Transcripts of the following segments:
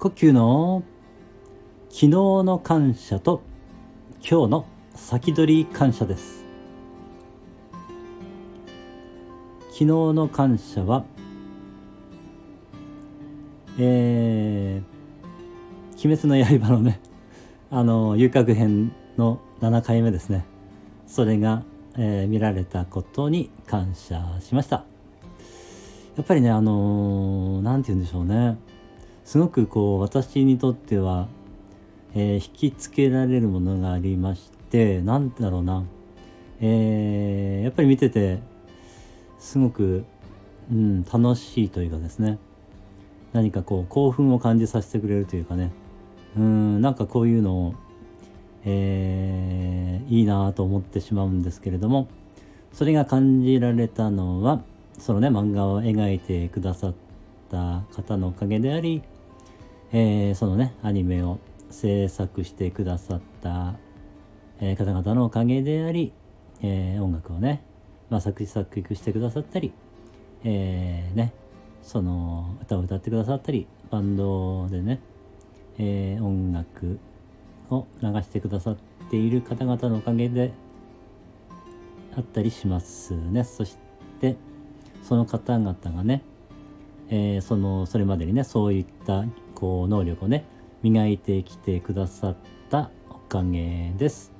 呼吸の昨日の感謝と今日の先取り感謝です。昨日の感謝はえー、鬼滅の刃のね あの遊郭編の7回目ですね。それが、えー、見られたことに感謝しました。やっぱりねあの何、ー、て言うんでしょうね。すごくこう私にとっては、えー、引きつけられるものがありまして何だろうな、えー、やっぱり見ててすごく、うん、楽しいというかですね。何かこう興奮を感じさせてくれるというかね。うんなんかこういうのを、えー、いいなと思ってしまうんですけれどもそれが感じられたのはそのね漫画を描いてくださった方のおかげであり、えー、そのねアニメを制作してくださった、えー、方々のおかげであり、えー、音楽をね、まあ、作詞作曲してくださったり、えー、ねその歌を歌ってくださったりバンドでね、えー、音楽を流してくださっている方々のおかげであったりしますね。そしてその方々がね、えー、そのそれまでにねそういったこう能力をね磨いてきてくださったおかげです、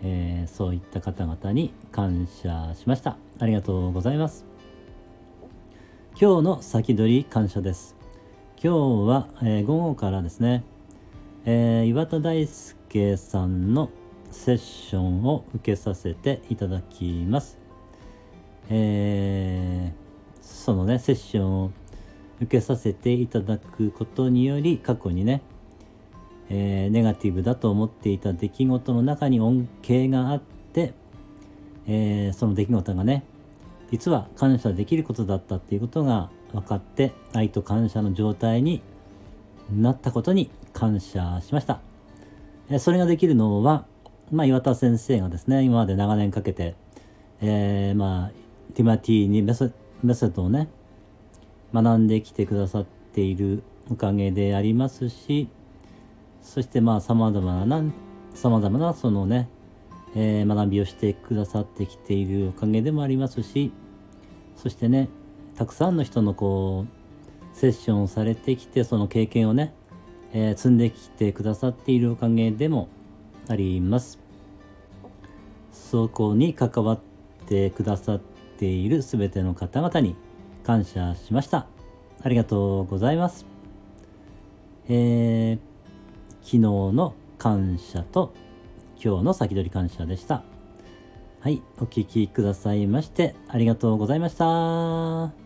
えー、そういった方々に感謝しました。ありがとうございます。今日の先取り感謝です。今日は、えー、午後からですね、えー、岩田大輔さんのセッションを受けさせていただきます。えー、そのねセッションを受けさせていただくことにより過去にね、えー、ネガティブだと思っていた出来事の中に恩恵があって、えー、その出来事がね実は感謝できることだったっていうことが分かって愛と感謝の状態になったことに感謝しました。えそれができるのは、まあ、岩田先生がですね今まで長年かけて、え、まあティマティにメソッドをね学んできてくださっているおかげでありますしそしてまあさまざまなさまざまなそのね、えー、学びをしてくださってきているおかげでもありますしそしてねたくさんの人のこうセッションをされてきてその経験をね、えー、積んできてくださっているおかげでもあります。そこに関わってくださっている全ての方々に感謝しました。ありがとうございます。えー、昨日の感謝と今日の先取り感謝でした。はい、お聴きくださいましてありがとうございました。